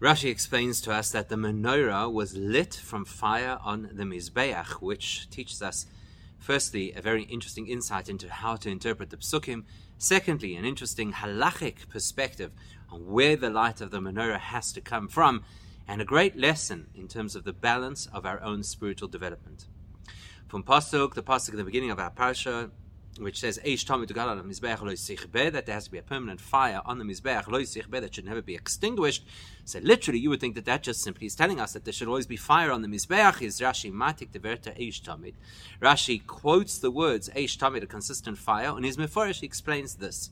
Rashi explains to us that the menorah was lit from fire on the Mizbeach, which teaches us, firstly, a very interesting insight into how to interpret the psukim, secondly, an interesting halachic perspective on where the light of the menorah has to come from, and a great lesson in terms of the balance of our own spiritual development. From Pasuk, the Pasuk at the beginning of our parsha, which says Eish Tamid Tugal on Mizbeach Lo Sichbe, that there has to be a permanent fire on the Mizbeach Lo Sichbe that should never be extinguished. So literally, you would think that that just simply is telling us that there should always be fire on the Mizbeach. Is Rashi Matik Deverta Eish Tamid? Rashi quotes the words Eish Tamid, a consistent fire, and his Meforish explains this.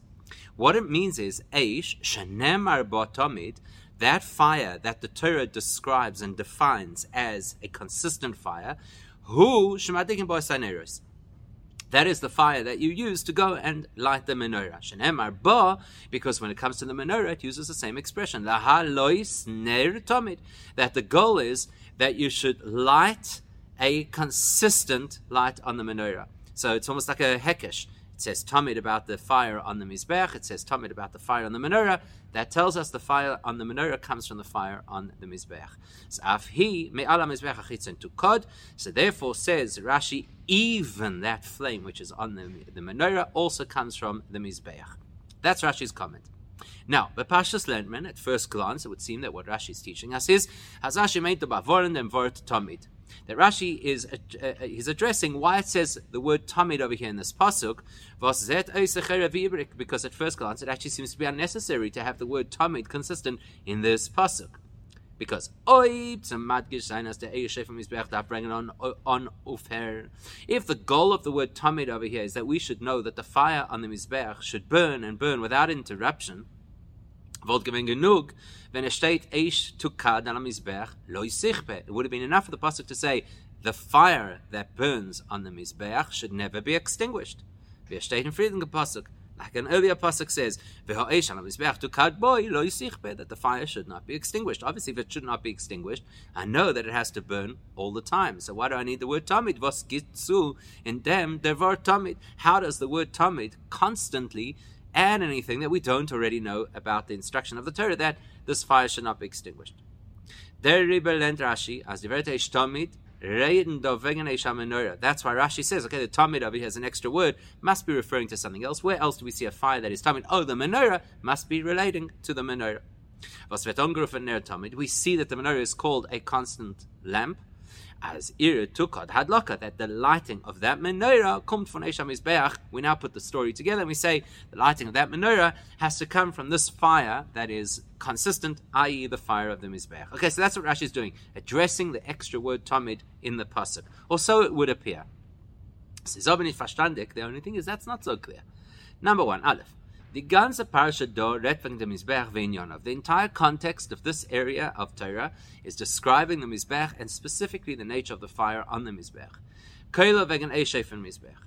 What it means is Eish Shanemar Tamid, that fire that the Torah describes and defines as a consistent fire, who Shematikim Boisaneros that is the fire that you use to go and light the menorah. Shenemar ba, because when it comes to the menorah, it uses the same expression. Tomid. That the goal is that you should light a consistent light on the menorah. So it's almost like a hekesh. It says tamid about the fire on the mizbech. It says tamid about the fire on the menorah. That tells us the fire on the menorah comes from the fire on the mizbech. So therefore says Rashi, even that flame which is on the, the menorah also comes from the mizbech. That's Rashi's comment. Now, Bepashas Lendman, at first glance, it would seem that what Rashi is teaching us is Hazashi made the Bavorin and Vort Tamid. That Rashi is uh, uh, he's addressing why it says the word Tamid over here in this pasuk, because at first glance it actually seems to be unnecessary to have the word Tamid consistent in this pasuk. Because on if the goal of the word tamid over here is that we should know that the fire on the mizbeach should burn and burn without interruption, Gewen genug, wenn es steht, Eish tukad al mizbech, lo It would have been enough for the pasuk to say, the fire that burns on the mizbech should never be extinguished. Wir er steht in Frieden pasuk, like an earlier pasuk says, "V'ha'esh al mizbech tukad boy lo that the fire should not be extinguished. Obviously, if it should not be extinguished, I know that it has to burn all the time. So why do I need the word tamid? Was gitzu in dem devar tamid? How does the word tamid constantly add anything that we don't already know about the instruction of the Torah that this fire should not be extinguished. That's why Rashi says, okay, the Tamid over here has an extra word, must be referring to something else. Where else do we see a fire that is Tamid? Oh, the menorah must be relating to the menorah. We see that the menorah is called a constant lamp as ir tukad hadlaka, that the lighting of that menorah comes from Esham Mizbeach. We now put the story together and we say the lighting of that menorah has to come from this fire that is consistent, i.e., the fire of the Mizbeach. Okay, so that's what Rashi is doing, addressing the extra word tamid in the pasuk. Or so it would appear. The only thing is that's not so clear. Number one, Aleph. The Parsha do wegen dem Mizbech The entire context of this area of Torah is describing the Mizbech and specifically the nature of the fire on the Mizbech. Keila wegen Eishef and Mizbech.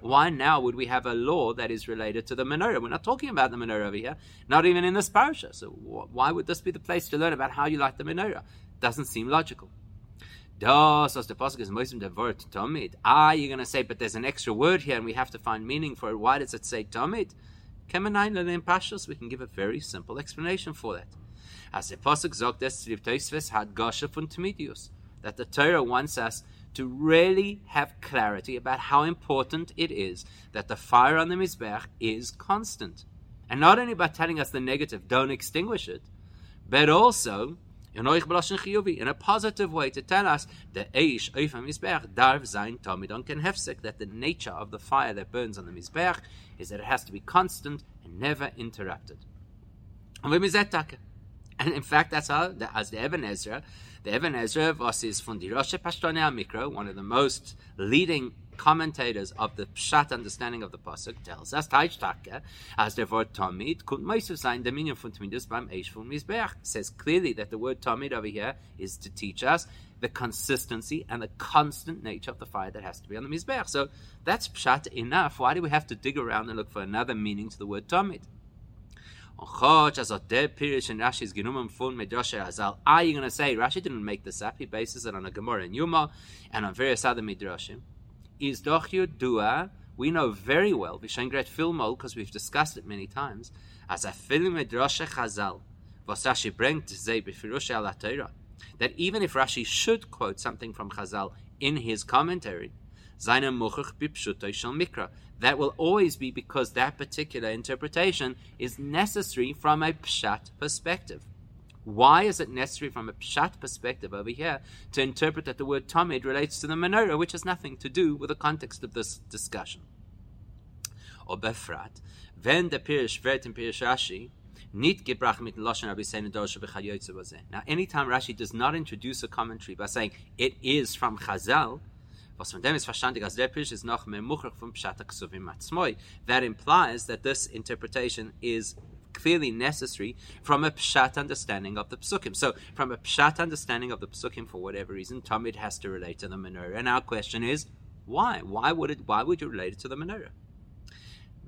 Why now would we have a law that is related to the menorah? We're not talking about the menorah over here, not even in this parsha. So why would this be the place to learn about how you light the menorah? Doesn't seem logical. Ah, you're going to say, but there's an extra word here, and we have to find meaning for it. Why does it say tamid? We can give a very simple explanation for that. As the pasuk sagt, es had gasha. That the Torah wants us to really have clarity about how important it is that the fire on the mizbech is constant, and not only by telling us the negative, don't extinguish it, but also in a positive way to tell us that Eish Eifam Mizbeach Darv Zain Tomidon can hefsek that the nature of the fire that burns on the Mizbeach is that it has to be constant and never interrupted. And in fact, that's how, as the Even Ezra, the Even Ezra was is from the Rosh Mikro, one of the most leading commentators of the pshat understanding of the pasuk tells us Taishtake as the word tamid could meistens sein der Minion von Tamidus beim Eish von Mizbeach says clearly that the word tamid over here is to teach us the consistency and the constant nature of the fire that has to be on the Mizbeach. So that's pshat enough. Why do we have to dig around and look for another meaning to the word tamid? Are you going to say Rashi didn't make this up? He bases it on a Gemara in Yuma and on various other midrashim is doch Yudua we know very well, Vishengret Filmol, because we've discussed it many times, as a film Droshe Chazal, was Rashi bringt ze befirushe al that even if Rashi should quote something from Chazal in his commentary, Mikra, that will always be because that particular interpretation is necessary from a Pshat perspective. Why is it necessary from a Pshat perspective over here to interpret that the word Tamid relates to the menorah, which has nothing to do with the context of this discussion? Or Befrat, wenn der Pirish wird in Pirish Rashi, mit Lashon Rabbi Now, anytime Rashi does not introduce a commentary by saying it is from Chazal, was von dem ist verstandig, als der Pirish ist noch mehr Muchach vom Pshat Matzmoi. That implies that this interpretation is clearly necessary from a pshat understanding of the psukim. So, from a pshat understanding of the psukim, for whatever reason, Tamid has to relate to the menorah. And our question is, why? Why would it? Why would you relate it to the menorah?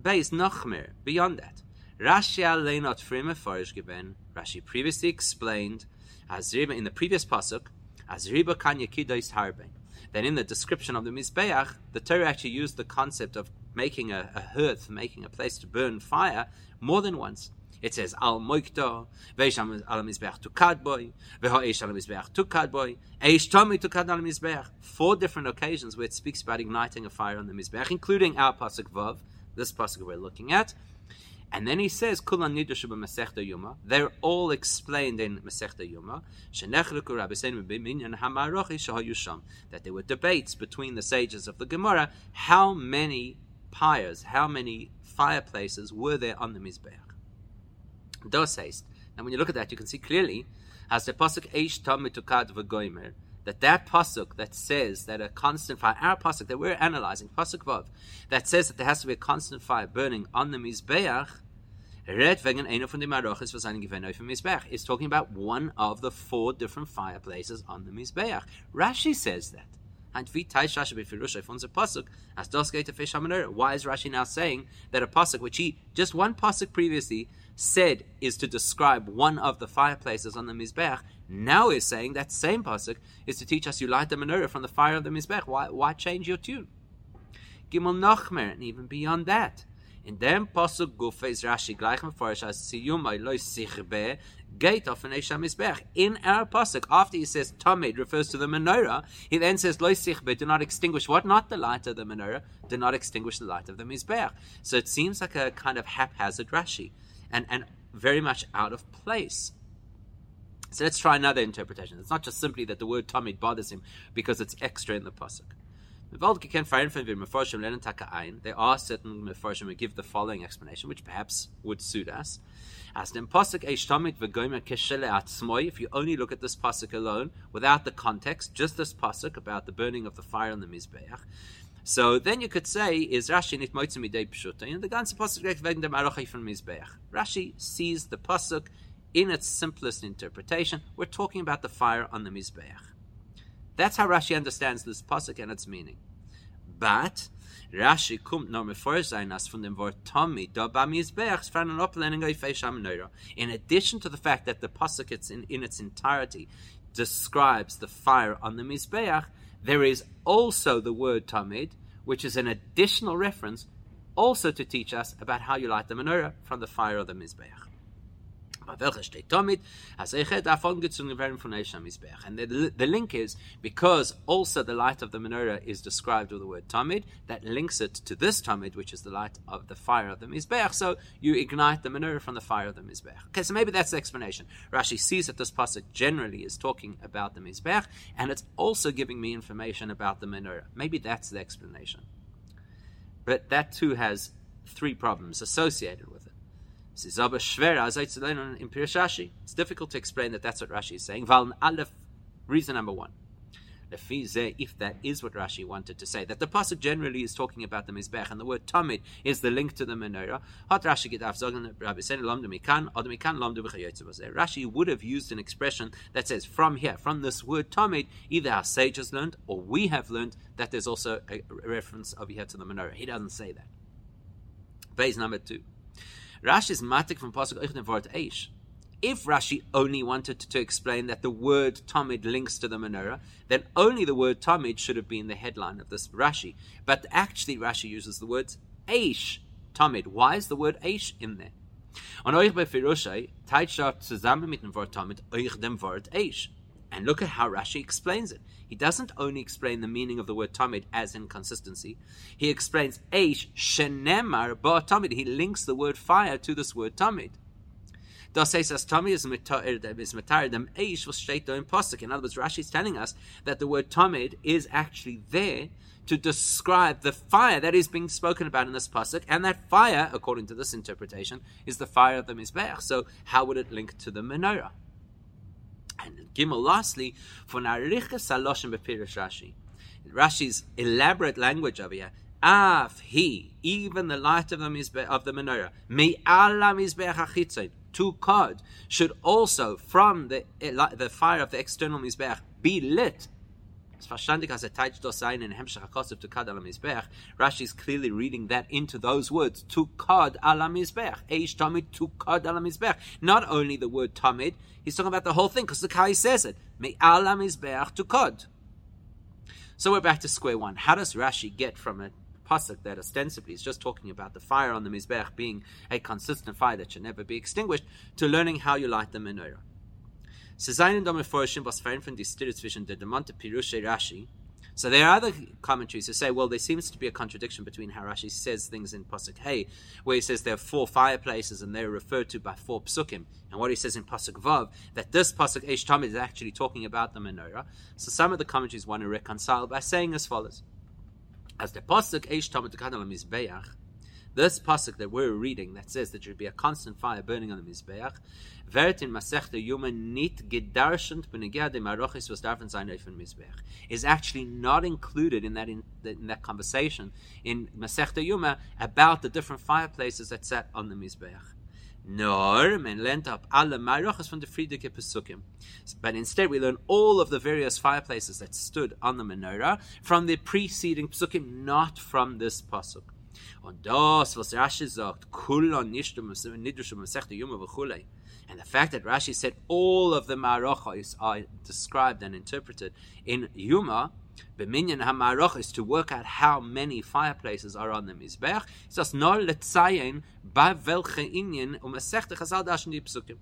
Beis Nachmer. Beyond that, Rashi aleinot frime farish given. Rashi previously explained, as in the previous pasuk, as riba kan yakidois harbe. Then in the description of the Mizbeach, the Torah actually used the concept of making a, a hearth, making a place to burn fire, more than once. It says al moikto, veish al mizbeach tukad boy, vehoish al mizbeach tukad boy, eish tomi tukad al mizbeach. Four different occasions where it speaks about igniting a fire on the mizbeach, including our pasuk vav, this pasuk we're looking at. And then he says, Kulan nidushu Masechta Yuma. They're all explained in Masechta Yuma. Shinachluku Rabi Senmi Biminyan Hamarokisho Yusham. That there were debates between the sages of the Gemara. How many pyres, how many fireplaces were there on the Mizbeach? Dosest. Now, when you look at that, you can see clearly as the pasuk Eish V'Goimer that that pasuk that says that a constant fire, our pasuk that we're analyzing, pasuk vav, that says that there has to be a constant fire burning on the mizbeach, red wegen einer von den Maroches was einen Gewinn auf dem Mizbeach, is talking about one of the four different fireplaces on the mizbeach. Rashi says that. And wie teilt Rashi befirusha von the pasuk as geht fish Why is Rashi now saying that a pasuk which he just one pasuk previously said is to describe one of the fireplaces on the Mizbech, now is saying that same pasuk is to teach us you light the menorah from the fire of the Mizbech. Why, why change your tune? Gimel Nachmer, and even beyond that. In dem pasuk gufe is Rashi gleich meforish as siyumai loy sichbe gate of an Eisham Mizbech. In our pasuk, after he says Tamid refers to the menorah, he then says loy sichbe, do not extinguish what? Not the light of the menorah, do not extinguish the light of the Mizbech. So it seems like a kind of haphazard Rashi and, and very much out of place. So let's try another interpretation. It's not just simply that the word Tamid bothers him because it's extra in the pasuk. There are certain mefarshim who give the following explanation, which perhaps would suit us. As if you only look at this pasuk alone, without the context, just this pasuk about the burning of the fire on the mizbeach, so then you could say, is Rashi pshuta? And the ganze pasuk wegen dem arochai Mizbeach. Rashi sees the pasuk in its simplest interpretation. We're talking about the fire on the Mizbeach. That's how Rashi understands this pasuk and its meaning. But Rashi kommt noch bevor sein as von dem Wort Tommy da ba Mizbeach von an Oplening auf In addition to the fact that the pasuk it's in, in its entirety describes the fire on the Mizbeach, there is also the word Tamid, which is an additional reference also to teach us about how you light the menorah from the fire of the Mizbeach. And the, the link is because also the light of the menorah is described with the word tamid, that links it to this tamid, which is the light of the fire of the mizbeach. So you ignite the menorah from the fire of the mizbeach. Okay, so maybe that's the explanation. Rashi sees that this pasuk generally is talking about the mizbeach, and it's also giving me information about the menorah. Maybe that's the explanation. But that too has three problems associated with it. It's difficult to explain that that's what Rashi is saying. Reason number one. If that is what Rashi wanted to say, that the pasuk generally is talking about the mizbech, and the word tamid is the link to the menorah. Rashi would have used an expression that says from here, from this word tamid, either our sages learned or we have learned that there's also a reference over here to the menorah. He doesn't say that. Base number two. Rashi is matik from pasuk Eichner Vort Eish. If Rashi only wanted to explain that the word Tamid links to the menorah, then only the word Tamid should have been the headline of this Rashi. But actually, Rashi uses the words Aish, Tamid. Why is the word Aish in there? Und euch bei Firushay, Teitschaft zusammen mit dem Wort Tamid, euch dem Wort Aish. And look at how Rashi explains it. He doesn't only explain the meaning of the word Tamid as inconsistency, he explains Aish Shenemar Ba Tamid. He links the word fire to this word Tamid. Tommy is eish was in other words, Rashi is telling us that the word Tomid is actually there to describe the fire that is being spoken about in this pasuk, and that fire, according to this interpretation, is the fire of the mizbeach. So, how would it link to the menorah? Gimel, lastly, for narichas saloshim bepirish Rashi, Rashi's elaborate language over here. Af he, even the light of the mizbeach of the menorah, me ala mizbeach achitzon, to kod, should also from the eh, the fire of the external mizbeach be lit es verstandig, as teilt das sein in Hemshach HaKosov to Kad Ala Mizbech. Rashi is clearly reading that into those words, to Kad Ala Mizbech. Eish Tamid to Kad Ala Mizbech. Not only the word Tamid, he's talking about the whole thing, because the Kai says it. Me Ala Mizbech to Kad. So we're back to square one. How does Rashi get from a pasuk that ostensibly is just talking about the fire on the mizbech being a consistent fire that should never be extinguished, to learning how you light the menorah? So there are other commentaries who say, well, there seems to be a contradiction between how Rashi says things in Pasuk Hey, where he says there are four fireplaces and they're referred to by four psukim, and what he says in Pasuk Vav, that this Pasuk Eish Tamid is actually talking about the menorah. So some of the commentaries want to reconcile by saying as follows. As the Pasuk Eish Tamid is Mizbeach, this pasuk that we're reading that says that there should be a constant fire burning on the mizbeach, Vertin Masechta Yuma nit gedarshent benegad marochis was darfen sein mizbeach is actually not included in that in, in that conversation in Masechta Yuma about the different fireplaces that sat on the mizbeach. Nor men lent up alle marochas from the Friedeke Pesukim. But instead we learn all of the various fireplaces that stood on the menorah from the preceding Pesukim, not from this pasuk. Und das, was Rashi sagt, kulon nidrushum mesechta yuma v'chulei, and the fact that Rashi said all of the marachos are described and interpreted in Yuma, Beminyan HaMarachos, to work out how many fireplaces are on the Mizbech, is das nor letzayin ba welche inyan umesechta chazal dashin di psukim.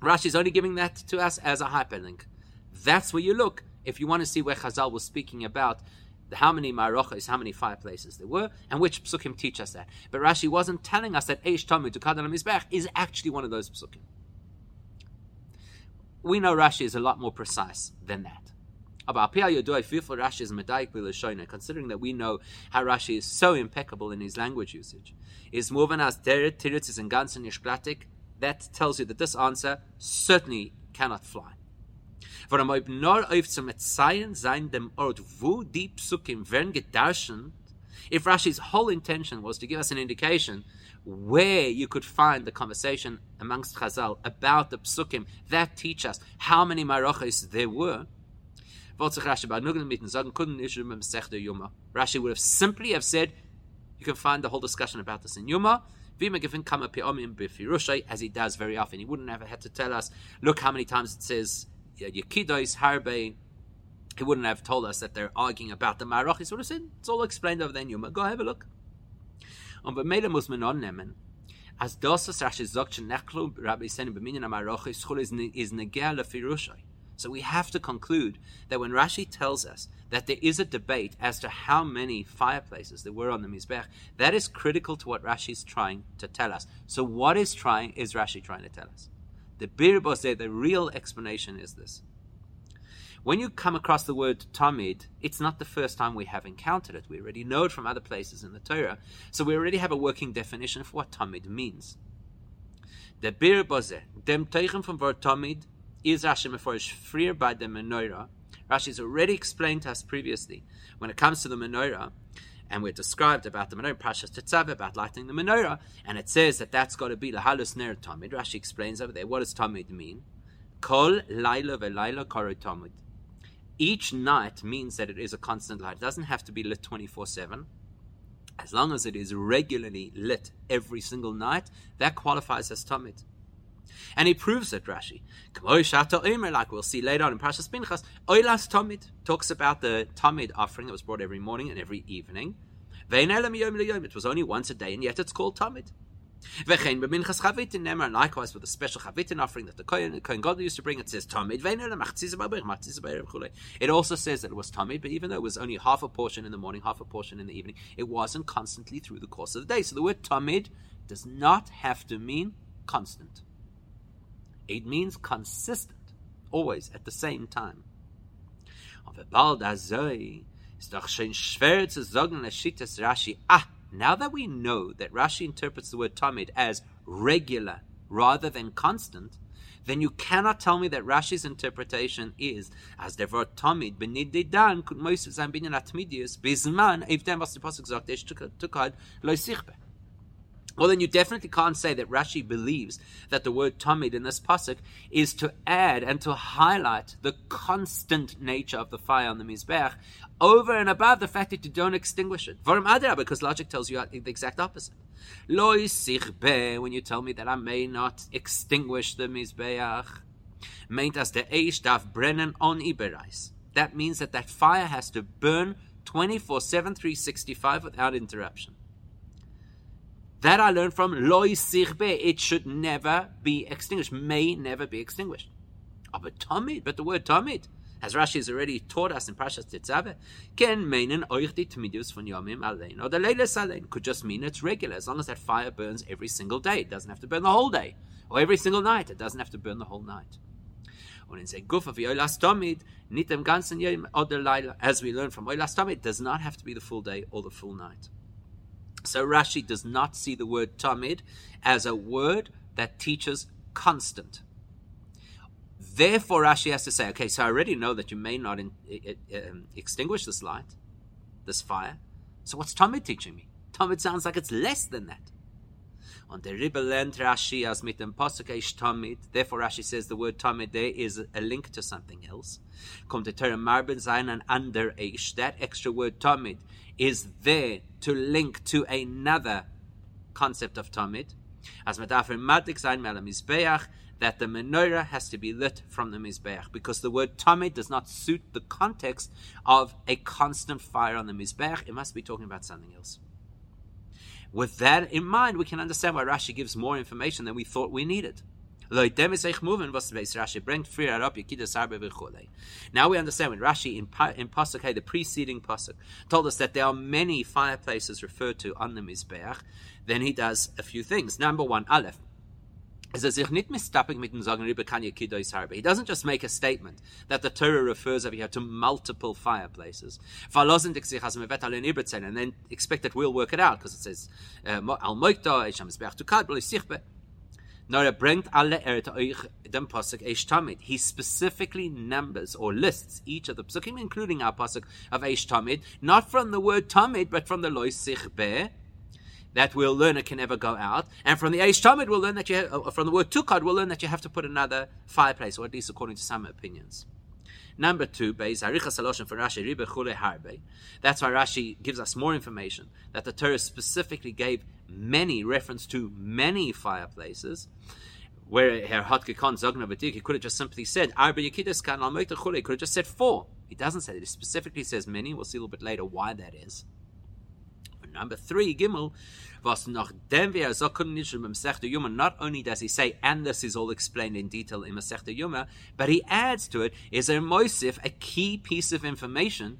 Rashi is only giving that to us as a hyperlink. That's where you look if you want to see where Chazal was speaking about how many marochas, how many fireplaces there were, and which psukim teach us that. But Rashi wasn't telling us that Eish Tamu to Kadal Mizbech is actually one of those psukim. We know Rashi is a lot more precise than that. About Rashi is medayik Considering that we know how Rashi is so impeccable in his language usage, is moving as Tiritz is in ganzen that tells you that this answer certainly cannot fly. Warum ob nur auf zum Zeilen sein dem Ort, wo die Psukim werden gedarschen, if Rashi's whole intention was to give us an indication where you could find the conversation amongst Chazal about the psukim that teach us how many marochas there were, Rashi would have simply have said, you can find the whole discussion about this in Yuma, as he does very often. He wouldn't have had to tell us, look how many times it says Yekidois Harbe, he wouldn't have told us that they're arguing about the Marach. He would have said, it's all explained over there in Yuma. Go have a look. Um, Und bemeile muss man as das, Rashi sagt, Nechlu Rabbi Seni b'minyan Schul is negea lefirushai. So we have to conclude that when Rashi tells us that there is a debate as to how many fireplaces there were on the Mizbech, that is critical to what Rashi is trying to tell us. So what is trying is Rashi trying to tell us? The Birbose, the real explanation is this. When you come across the word Tamid, it's not the first time we have encountered it. We already know it from other places in the Torah. So we already have a working definition of what Tamid means. The Birbose, dem Teichen from word Tamid, is Rashi Meforish freer by the menorah. Rashi has already explained to us previously. When it comes to the menorah, and we're described about the menorah, Pashas Tetzav, about lighting the menorah, and it says that that's got to be lahalus ner tamid. Rashi explains over there, what does tamid mean? Kol laila ve'laila karo tamid. Each night means that it is a constant light. It doesn't have to be lit 24-7. As long as it is regularly lit every single night, that qualifies as tamid. And he proves it, Rashi. Like we'll see later on in Parashas Pinchas, Oilas Tamid talks about the Tamid offering that was brought every morning and every evening. It was only once a day, and yet it's called Tamid. Likewise, with the special chavitin offering that the Kohen, Kohen God used to bring, it says Tamid. It also says that it was Tamid, but even though it was only half a portion in the morning, half a portion in the evening, it wasn't constantly through the course of the day. So the word Tamid does not have to mean constant. It means consistent, always at the same time. Ah, now that we know that Rashi interprets the word tamid as regular rather than constant, then you cannot tell me that Rashi's interpretation is as der word tamid benididan kut moises sein binyan bizman evdem was the pasuk sagt well, then you definitely can't say that Rashi believes that the word tamid in this pasuk is to add and to highlight the constant nature of the fire on the mizbech over and above the fact that you don't extinguish it. Because logic tells you the exact opposite. Lo when you tell me that I may not extinguish the mizbeach, meint as the eish darf brennen on iberais. That means that that fire has to burn 24 7 365 without interruption. That I learned from loy sichbe. It should never be extinguished. May never be extinguished. Oh, but but the word tamid, as Rashi has already taught us in Parashat Tetzaveh, ken meinen euch die tmidus von yomim alein, or the leiles alein, could just mean it's regular, as long as that fire burns every single day. It doesn't have to burn the whole day. Or every single night. It doesn't have to burn the whole night. Und in sein Guf of dem ganzen Yom oder as we learn from Tamid, does not have to be the full day or the full night. So Rashi does not see the word tamid as a word that teaches constant. Therefore, Rashi has to say, okay, so I already know that you may not in, um, extinguish this light, this fire. So what's tamid teaching me? Tamid sounds like it's less than that. On the Rebbe learned Rashi as mit dem Pasuk tamid. Therefore, Rashi says the word tamid there is a link to something else. Kommt der Torah marben sein an under eish. That extra word tamid is there to link to another concept of Tamid. As Medafir Madik Zain Mizbeach, that the menorah has to be lit from the Mizbeach, because the word Tamid does not suit the context of a constant fire on the Mizbeach. It must be talking about something else. With that in mind, we can understand why Rashi gives more information than we thought we needed. Now we understand when Rashi in, in Pasuk, the preceding Pasuk, told us that there are many fireplaces referred to on the Mizbeach, then he does a few things. Number one, Aleph. He doesn't just make a statement that the Torah refers over here to multiple fireplaces. And then expect that we'll work it out because it says, äh, uh, Nora bringt alle er euch dem. He specifically numbers or lists each of the Pasukim, including our Pasuk of Eish Tamid, not from the word Tamid, but from the Lois Sich Be, that we'll learn it can never go out. And from the Eish Tamid, we'll learn that you have, uh, from the word Tukad, we'll learn that you have to put another fireplace, or at least according to some opinions. Number two, Beis Haricha Saloshim for Rashi Ribe Chule Harbe. That's why Rashi gives us more information that the Torah specifically gave many reference to many fireplaces. Where Herr Hotke Zogna he could have just simply said Arba Yakidas Kan Al He could have just said four. He doesn't say it. He specifically says many. We'll see a little bit later why that is. Number three, Gimel, was nachdem wir so können nicht im Masechta Yuma, not only does he say, and this is all explained in detail in the Masechta Yuma, but he adds to it, is a moisif, a key piece of information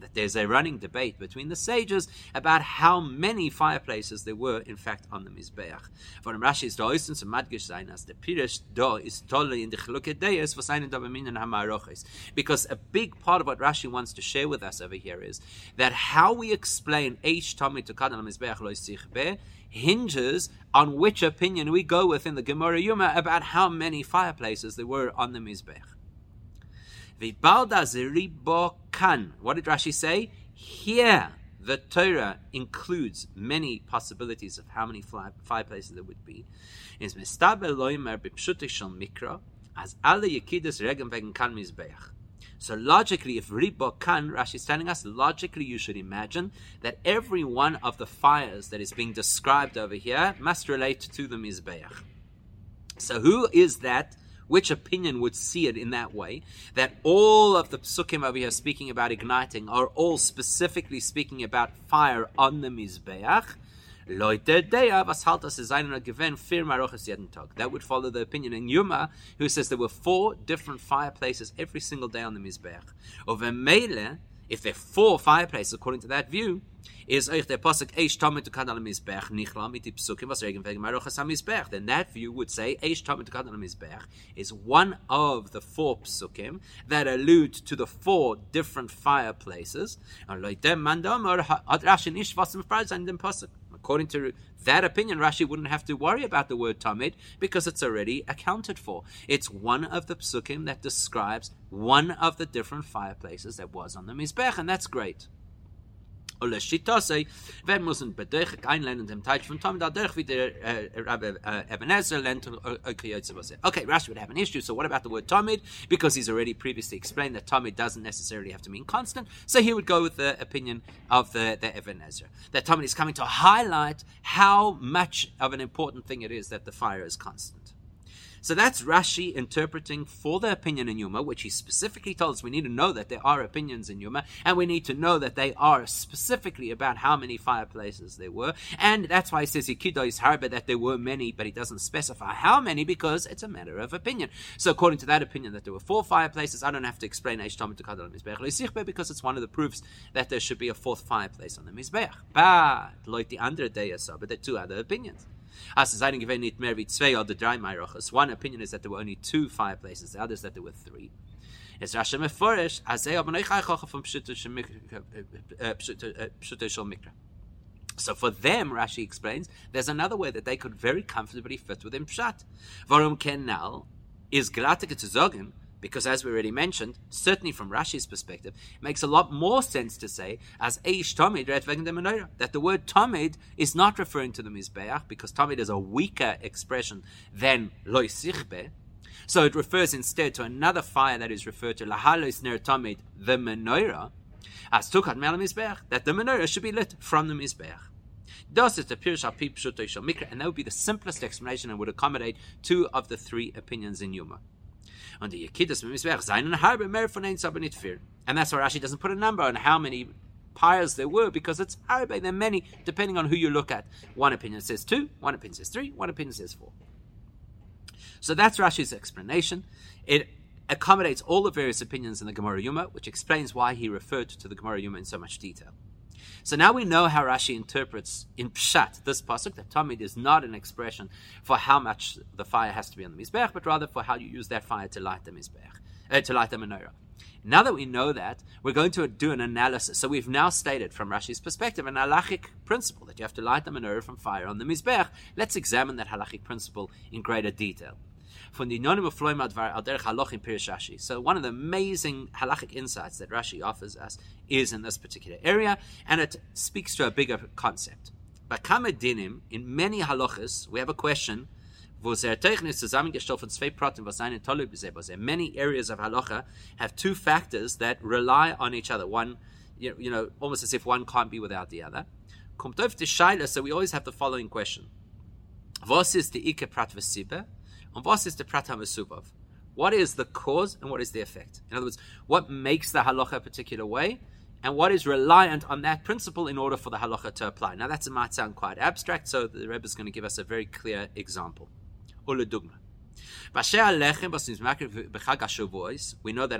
that there's a running debate between the sages about how many fireplaces there were, in fact, on the Mizbeach. As the ist tolle in the. Because a big part of what Rashi wants to share with us over here is that how we explain Eish Tommy to Kadal Mizbeach Lo Be hinges on which opinion we go with in the Gemara Yuma about how many fireplaces there were on the Mizbeach. What did Rashi say? Here, the Torah includes many possibilities of how many fireplaces there would be. Is mikra as alle regem kan mizbeach. So logically, if riba kan, Rashi is telling us, logically you should imagine that every one of the fires that is being described over here must relate to the Mizbeach. So who is that? Which opinion would see it in that way? That all of the psukim over here speaking about igniting are all specifically speaking about fire on the Mizbeach. That would follow the opinion in Yuma, who says there were four different fireplaces every single day on the Mizbeach. Over Mele, if there are four fireplaces according to that view, is Psukim was Regen. Then that view would say Mizbech is one of the four Psukim that allude to the four different fireplaces. And like them or was Pasuk. According to that opinion, Rashi wouldn't have to worry about the word Tamid because it's already accounted for. It's one of the psukim that describes one of the different fireplaces that was on the Mizbech, and that's great. Shittose, wenn dem Teil von Tom, dadurch wie der äh, äh, Rabbi äh, Even Ezra lernt Okay, Rashi would have an issue, so what about the word Tomid? Because he's already previously explained that Tomid doesn't necessarily have to mean constant, so he would go with the opinion of the, the Even Ezra. That Tomid is coming to highlight how much of an important thing it is that the fire is constant. So that's Rashi interpreting for the opinion in Yuma, which he specifically told us we need to know that there are opinions in Yuma, and we need to know that they are specifically about how many fireplaces there were. And that's why he says Yikido is harbe that there were many, but he doesn't specify how many because it's a matter of opinion. So according to that opinion that there were four fireplaces, I don't have to explain H Tomatukada Mizbeh Lisikbeh because it's one of the proofs that there should be a fourth fireplace on the Mizbeach. But like the under day but there are two other opinions. Ah, As One opinion is that there were only two fireplaces, the others that there were three. Rashi Meforish, from uh, uh, uh, Mikra. So for them, Rashi explains, there's another way that they could very comfortably fit within Pshat. Kenal is gratis zu sagen, because as we already mentioned, certainly from Rashi's perspective, it makes a lot more sense to say as Eish Tomid wegen Menorah, that the word Tomid is not referring to the Mizbeach, because Tomid is a weaker expression than Loi Sichbe. So it refers instead to another fire that is referred to Lahalos Ner Tomid, the Menorah, as Tukat Mel Mizbeach, that the Menorah should be lit from the Mizbeach. Thus, it's a Pirush Apip Mikra, and that would be the simplest explanation and would accommodate two of the three opinions in Yuma the Yekidus Mizbech Zayin Harbe Mer von Ein Sabonit Fir. And that's why Rashi doesn't put a number on how many pyres there were because it's Harbe. There are many, depending on who you look at. One opinion says two, one opinion says three, one opinion says four. So that's Rashi's explanation. It accommodates all the various opinions in the Gemara Yuma, which explains why he referred to the Gemara Yuma in so much detail. So now we know how Rashi interprets in Pshat this pasuk that Tamid is not an expression for how much the fire has to be on the mizbech, but rather for how you use that fire to light the mizbech, uh, to light the menorah. Now that we know that, we're going to do an analysis. So we've now stated from Rashi's perspective an halachic principle that you have to light the menorah from fire on the mizbech. Let's examine that halachic principle in greater detail von the Nonim of Floimadvar al derech haloch in Rashi. So one of the amazing halachic insights that Rashi offers us is in this particular area, and it speaks to a bigger concept. By Kamedinim, in many halachas, we have a question Many areas of halacha have two factors that rely on each other. One, you know, almost as if one can't be without the other. So we always have the following question: Was is the ike prat and what is the Pratam Mesuvav? What is the cause and what is the effect? In other words, what makes the halacha a particular way and what is reliant on that principle in order for the halacha to apply. Now, that might sound quite abstract, so the Rebbe is going to give us a very clear example. We know that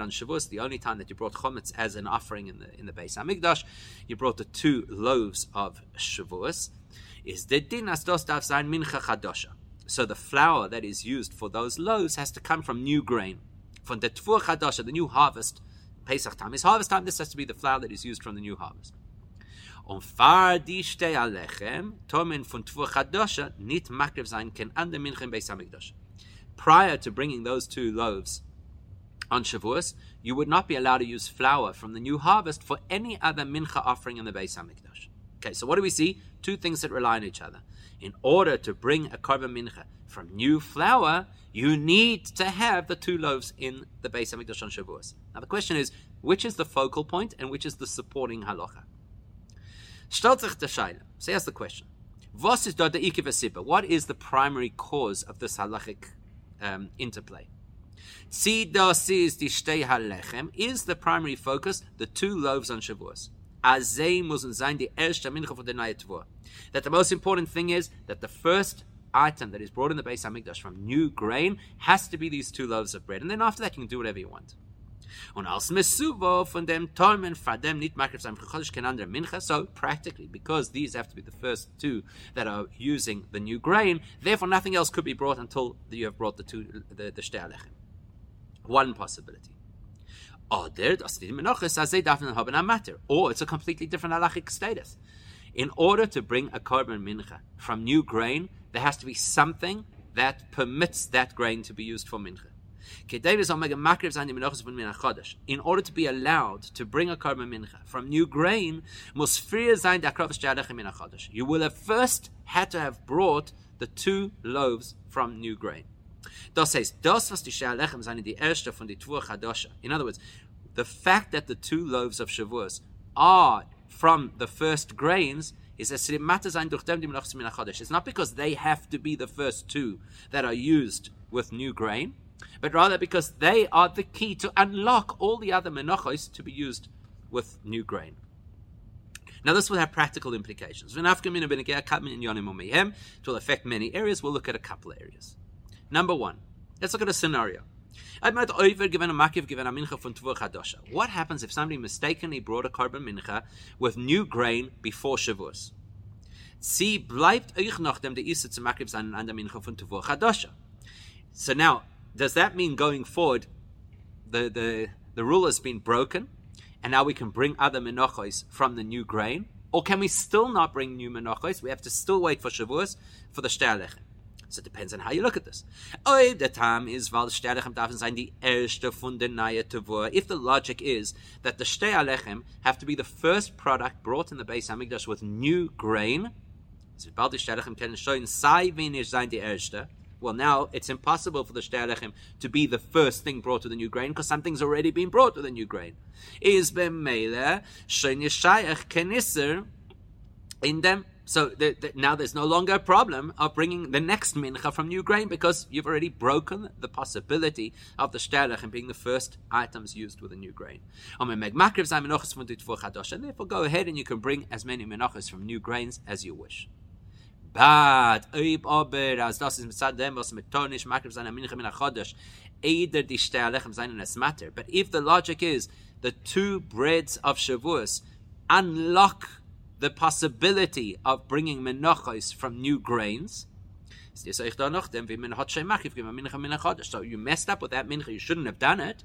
on Shavuos, the only time that you brought chometz as an offering in the in the Beis Hamikdash, you brought the two loaves of Shavuos. Is the din as dos mincha chadosha? So the flour that is used for those loaves has to come from new grain. From the Tfur Chadasha, the new harvest, Pesach time is harvest time, this has to be the flour that is used from the new harvest. On far die stei alechem, tomen von Tfur Chadasha, nit makrev sein ken an dem Minchen Beis HaMikdash. Prior to bringing those two loaves on Shavuos, you would not be allowed to use flour from the new harvest for any other mincha offering in the Beis Hamikdash. Okay, so what do we see? Two things that rely on each other. In order to bring a korban mincha from new flour, you need to have the two loaves in the Beis Hamikdash on Shavuos. Now the question is, which is the focal point and which is the supporting halacha? Scheile. So here's the question. What is the primary cause of this halachic um, interplay? Is the primary focus, the two loaves on Shavuos. That the most important thing is that the first item that is brought in the Beis Hamikdash from new grain has to be these two loaves of bread. And then after that, you can do whatever you want. Und als Mesuvo von dem Tormen dem nicht makriv sein Chodesh kein anderer Mincha. So practically, because these have to be the first two that are using the new grain, therefore nothing else could be brought until you have brought the two the, the. One possibility. Or it's a completely different halachic status. In order to bring a korban mincha from new grain, there has to be something that permits that grain to be used for mincha. In order to be allowed to bring a korban mincha from new grain, you will have first had to have brought the two loaves from new grain. Was von. In other words, the fact that the two loaves of Shavuos are from the first grains is a It's not because they have to be the first two that are used with new grain, but rather because they are the key to unlock all the other menachos to be used with new grain. Now, this will have practical implications. It will affect many areas. We'll look at a couple of areas. Number one, let's look at a scenario. What happens if somebody mistakenly brought a korban mincha with new grain before Shavuos? Sie bleibt euch noch dem der Isse zu makriv sein an der Mincha von Tuvor Chadosha. So now, does that mean going forward, the, the, the rule has been broken, and now we can bring other menachos from the new grain? Or can we still not bring new menachos? We have to still wait for Shavuos for the Shtei so it depends on how you look at this. If the logic is that the Shtei Alechem have to be the first product brought in the base Hamikdash with new grain, well, now it's impossible for the Shtei to be the first thing brought to the new grain because something's already been brought to the new grain. Is b'meile shein yishayach kenisser in them so the, the, now there's no longer a problem of bringing the next mincha from new grain because you've already broken the possibility of the shtelech and being the first items used with a new grain. And therefore go ahead and you can bring as many menachos from new grains as you wish. But matter. But if the logic is the two breads of Shavuos unlock the possibility of bringing menachos from new grains. So you messed up with that mincha, you shouldn't have done it.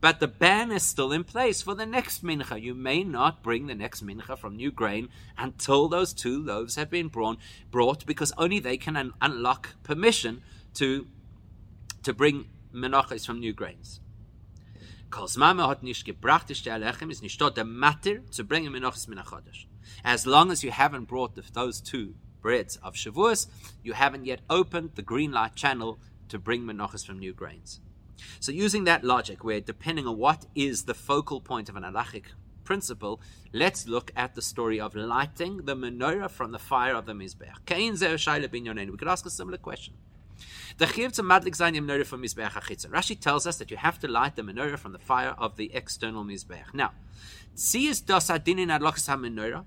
But the ban is still in place for the next mincha. You may not bring the next mincha from new grain until those two loaves have been brought, brought because only they can un- unlock permission to, to bring menachos from new grains. Mama hat nicht gebracht, ist nicht dort der zu bringen menachos min as long as you haven't brought the, those two breads of Shavuos, you haven't yet opened the green light channel to bring menachos from new grains. So, using that logic, where depending on what is the focal point of an halachic principle, let's look at the story of lighting the menorah from the fire of the mizbeach. We could ask a similar question. Rashi tells us that you have to light the menorah from the fire of the external mizbeach. Now, tziyis dos adinin adlochas menorah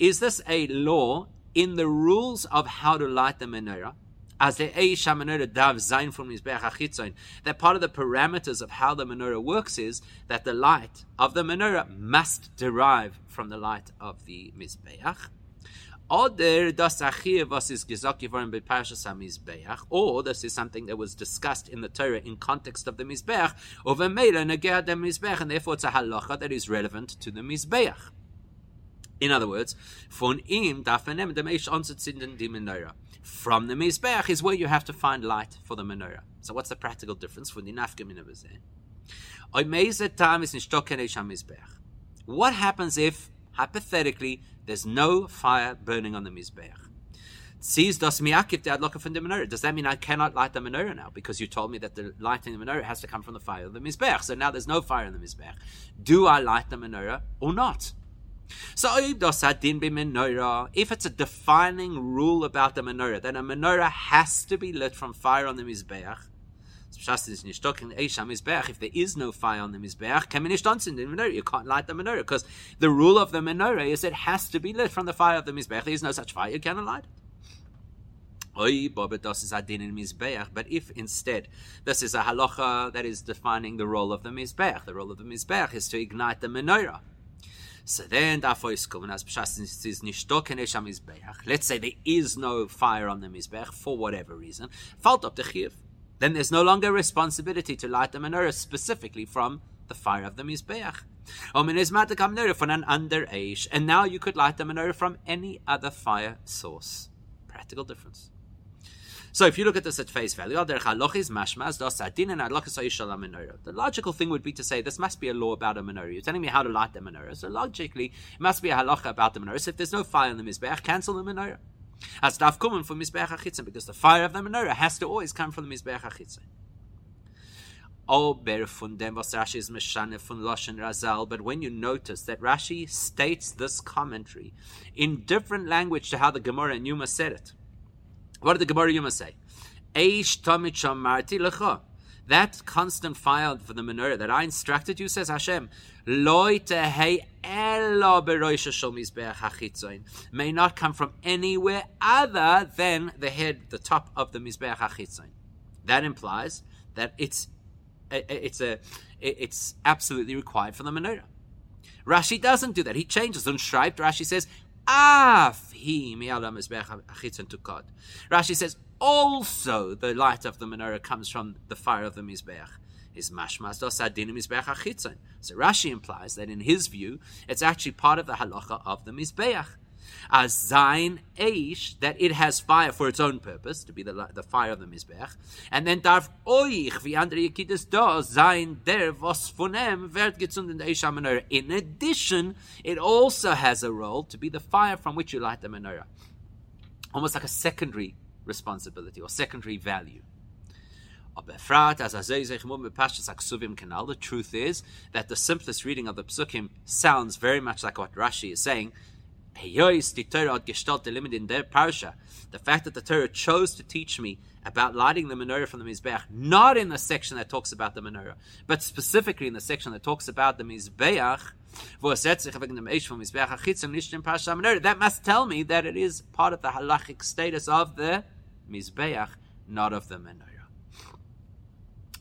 is this a law in the rules of how to light the menorah? As the Eisha menorah dav zain from Mizbeach HaChitzon, that part of the parameters of how the menorah works is that the light of the menorah must derive from the light of the Mizbeach. Or this is something that was discussed in the Torah in context of the Mizbeach, and therefore it's a halacha that is relevant to the Mizbeach. In other words, Eish. From the Mizbeach is where you have to find light for the menorah. So what's the practical difference von die Nafkamina bezeh? What happens if hypothetically, there's no fire burning on the Mizbeach. Does that mean I cannot light the menorah now because you told me that the lighting the menorah has to come from the fire of the mizbeach? So now there's no fire in the mizbeach. Do I light the menorah or not? So if it's a defining rule about the menorah, then a menorah has to be lit from fire on the mizbeach. If there is no fire on the mizbeach, you can't light the menorah because the rule of the menorah is it has to be lit from the fire of the mizbeach. There is no such fire; you cannot light it. But if instead this is a halacha that is defining the role of the mizbeach, the role of the mizbeach is to ignite the menorah. So then, let's say there is no fire on the mizbeach for whatever reason, fault up the chiv. Then there's no longer responsibility to light the menorah specifically from the fire of the mizbeach. And now you could light the menorah from any other fire source. Practical difference. So if you look at this at face value, the logical thing would be to say this must be a law about a menorah. You're telling me how to light the menorah. So logically, it must be a halacha about the menorah. So if there's no fire in the mizbeach, cancel the menorah. As daf coming from mizbeach achitzin, because the fire of the menorah has to always come from the mizbeach achitzin. Oh, but when you notice that Rashi states this commentary in different language to how the Gemara and Yuma said it, what did the Gemara Yuma say? That constant fire for the menorah that I instructed you, says Hashem, may not come from anywhere other than the head, the top of the mizbeach hachitzon. That implies that it's it's a it's absolutely required for the menorah. Rashi doesn't do that. He changes. On Unschreibt, Rashi says, Af he to God. Rashi says also the light of the menorah comes from the fire of the mizbeach. His mashmas dosadin mizbeach achitzon. So Rashi implies that in his view, it's actually part of the halacha of the mizbeach as zain eish, that it has fire for its own purpose, to be the, the fire of the Mizbech, and then darf oich, wie andere Yekidus do, zain der was vonem wird gezündet Eish menorah. In addition, it also has a role to be the fire from which you light the menorah. Almost like a secondary responsibility or secondary value. The truth is that the simplest reading of the psukim sounds very much like what Rashi is saying, the fact that the Torah chose to teach me about lighting the menorah from the Mizbeach, not in the section that talks about the menorah, but specifically in the section that talks about the Mizbeach, that must tell me that it is part of the halachic status of the Mizbeach, not of the menorah.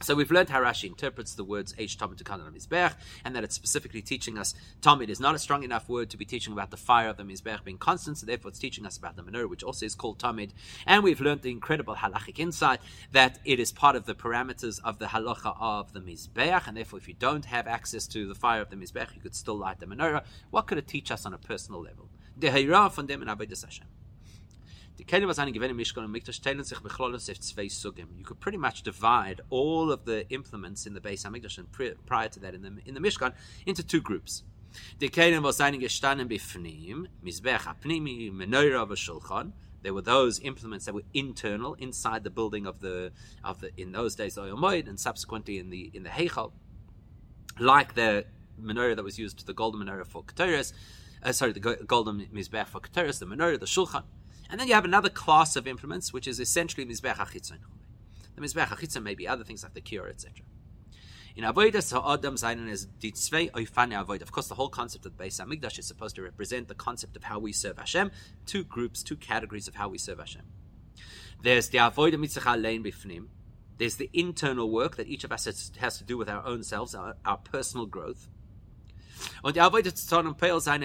So we've learned how Rashi interprets the words H Tamid Mizbech, and that it's specifically teaching us Tamid is not a strong enough word to be teaching about the fire of the Mizbech being constant, so therefore it's teaching us about the menorah, which also is called Tamid. And we've learned the incredible halachic insight that it is part of the parameters of the halacha of the Mizbech, and therefore if you don't have access to the fire of the Mizbech, you could still light the menorah. What could it teach us on a personal level? von dem in Hashem. You could pretty much divide all of the implements in the Beis Hamikdash and prior to that in the in the Mishkan into two groups. There were those implements that were internal inside the building of the of the in those days the Oyomoid and subsequently in the in the Heichal, like the menorah that was used, the golden menorah for Keteris, uh, sorry, the golden mizbech for Keteris, the menorah, the Shulchan. And then you have another class of implements, which is essentially Mizbech HaChitzon. The Mizbech HaChitzon may be other things like the Kior, etc. In Avodah Ha'adam Zainen is Ditzvei Oifane Avodah. Of course, the whole concept of the Beis Hamikdash is supposed to represent the concept of how we serve Hashem. Two groups, two categories of how we serve Hashem. There's the Avodah Mitzvah Lein Bifnim. There's the internal work that each of us has, has to do with our own selves, our, our personal growth. Und die sein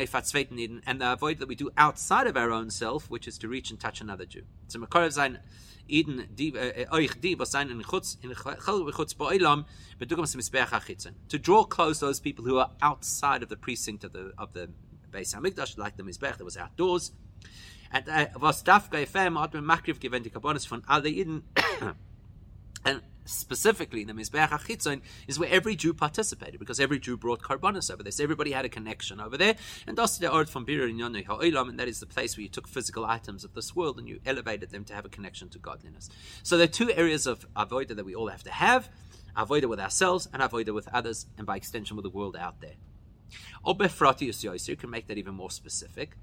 and the avoid that we do outside of our own self, which is to reach and touch another Jew. So Makarav sein euch eh, eh, die was sein in Chutz in Chol Chutz Boilam. To draw close those people who are outside of the precinct of the of the Beis Hamikdash, like the Mizbeach that was outdoors. Eh, and was darf gefem hat mir Makriv gewend die Karbonis von alle Eden and specifically in the Mizbeach HaChitzon, is where every Jew participated because every Jew brought karbonis over there. So everybody had a connection over there. And art from Birur in Ha'olam, and that is the place where you took physical items of this world and you elevated them to have a connection to godliness. So there are two areas of avodah that we all have to have avodah with ourselves and avodah with others, and by extension with the world out there. Or befrati you can make that even more specific.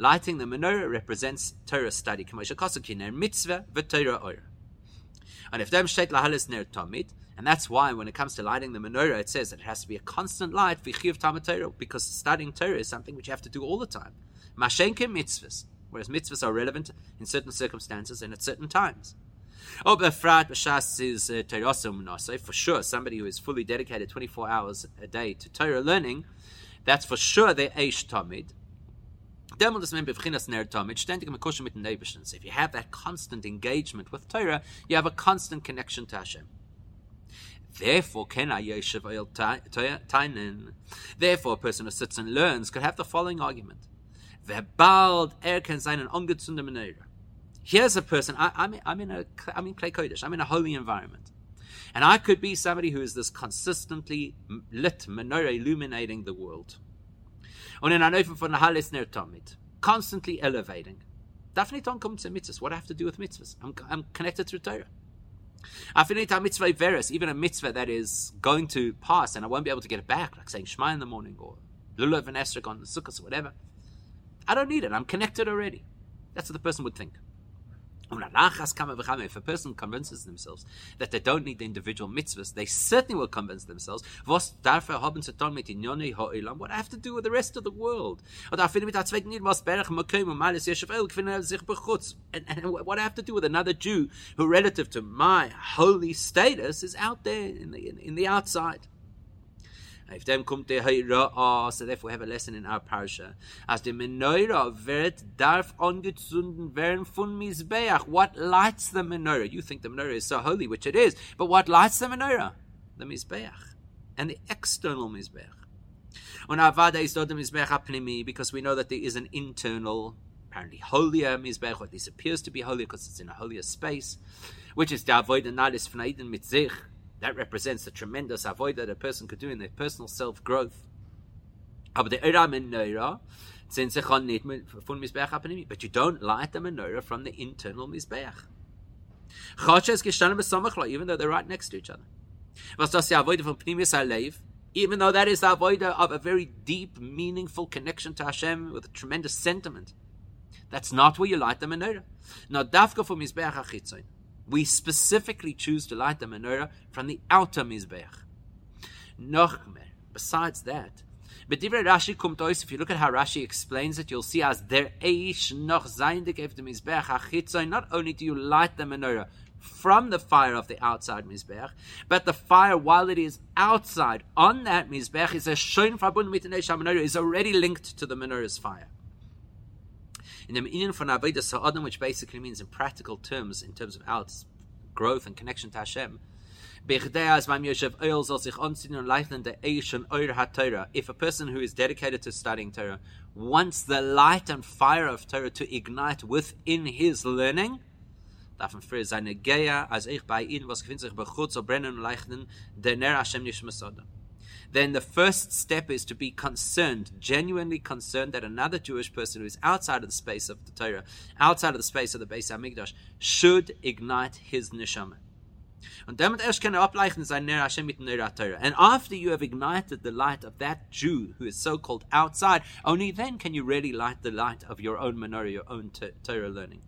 Lighting the menorah represents Torah study. mitzvah v'Torah And if them state lahalis ner tamid, and that's why when it comes to lighting the menorah, it says that it has to be a constant light for because studying Torah is something which you have to do all the time. Mashenke mitzvahs, whereas mitzvahs are relevant in certain circumstances and at certain times. Uh, For sure, somebody who is fully dedicated 24 hours a day to Torah learning, that's for sure the eish tamid. If you have that constant engagement with Torah, you have a constant connection to Hashem. Therefore, Therefore, a person who sits and learns could have the following argument. Er Here's a person. I, am I'm in a I'm in Klei Kodesh. I'm in a holy environment, and I could be somebody who is this consistently lit menorah illuminating the world. Und in Anofen von Halis Ner Tomit, constantly elevating. Darf nicht ankommen to mitzvahs. What I have to do with mitzvahs? I'm, I'm connected through Torah. Afinita mitzvah veris, even a mitzvah that is going to pass and I won't be able to get it back, like saying Shema in the morning or Lulav and Esrog on the Sukkot or whatever. I don't need it. I'm connected already. That's what the person would think. If a person convinces themselves that they don't need the individual mitzvahs, they certainly will convince themselves. Er what I have to do with the rest of the world? And, and what I have to do with another Jew who, relative to my holy status, is out there in the, in, in the outside. If them kommt der Heira, ah, so therefore we have a lesson in our parsha. As the menorah wird darf angezünden werden von Mizbeach. What lights the menorah? You think the menorah is so holy, which it is, but what lights the menorah? The Mizbeach. And the external Mizbeach. On Avada is not the Mizbeach apnimi, because we know that there is an internal, apparently holier Mizbeach, or least appears to be holy because it's in a holier space, which is the Avoid and Nalis Fnaiden Mitzich that represents the tremendous avoid that a person could do in their personal self growth. But you don't light the menorah from the internal mizbeach. Even though they're right next to each other. Even though that is the avoid of a very deep, meaningful connection to Hashem with a tremendous sentiment. That's not where you light the menorah. Now, dafka for mizbeach achitzoin we specifically choose to light the menorah from the outer Mizbeach. Nochmer, besides that, but Rashi if you look at how Rashi explains it, you'll see as der Eish noch of the Mizbeach achitzoy, not only do you light the menorah from the fire of the outside Mizbeach, but the fire while it is outside on that Mizbeach is a shoin verbunden mit menorah, is already linked to the menorah's fire in the meaning von Avodah Sa'adim, which basically means in practical terms, in terms of our growth and connection to Hashem, if a person who is dedicated to studying Torah wants the light and fire of Torah to ignite within his learning, so then the first step is to be concerned, genuinely concerned that another Jewish person who is outside of the space of the Torah, outside of the space of the Beis Hamikdash, should ignite his neshama. Er and after you have ignited the light of that Jew who is so called outside, only then can you really light the light of your own menorah, your own Torah learning.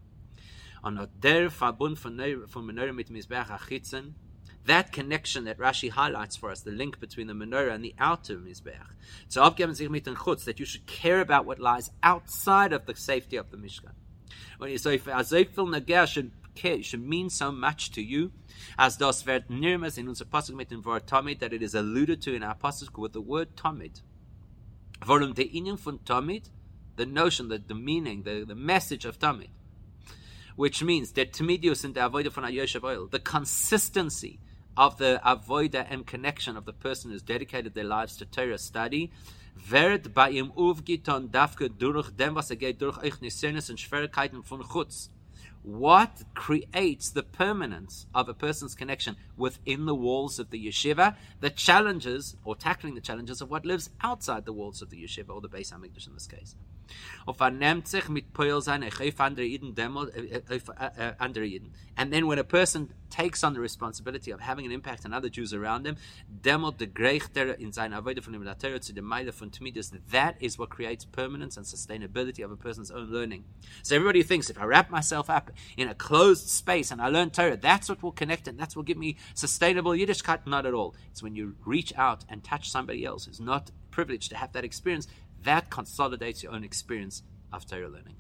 That connection that Rashi highlights for us, the link between the menorah and the outer Mizbeach. So abgeben sich mit den Chutz, that you should care about what lies outside of the safety of the Mishkan. When you say, Azekfil Nageh should care, should mean so much to you, as das wird nirmas in unser Pasuk mit dem Wort Tamid, that it is alluded to in our Pasuk with the word Tamid. Warum der Inyan von Tamid, the notion, the, the meaning, the, the message of Tamid, which means that Tamidius and the Avodah von Ayoshav oil, the consistency, of the avoida and connection of the person who's dedicated their lives to Torah study, dem, was von Chutz. what creates the permanence of a person's connection within the walls of the yeshiva, the challenges, or tackling the challenges of what lives outside the walls of the yeshiva, or the Beis HaMikdash in this case. Äh, äh, äh, and then when a person takes on the responsibility of having an impact on other Jews around them, demo de grechter in sein avodah von imlatero to the maida von tmidus. that is what creates permanence and sustainability of a person's own learning. So everybody thinks if I wrap myself up in a closed space and I learn Torah, that's what will connect and that's what will give me sustainable Yiddishkeit. Not at all. It's when you reach out and touch somebody else who's not privileged to have that experience that consolidates your own experience of Torah learning.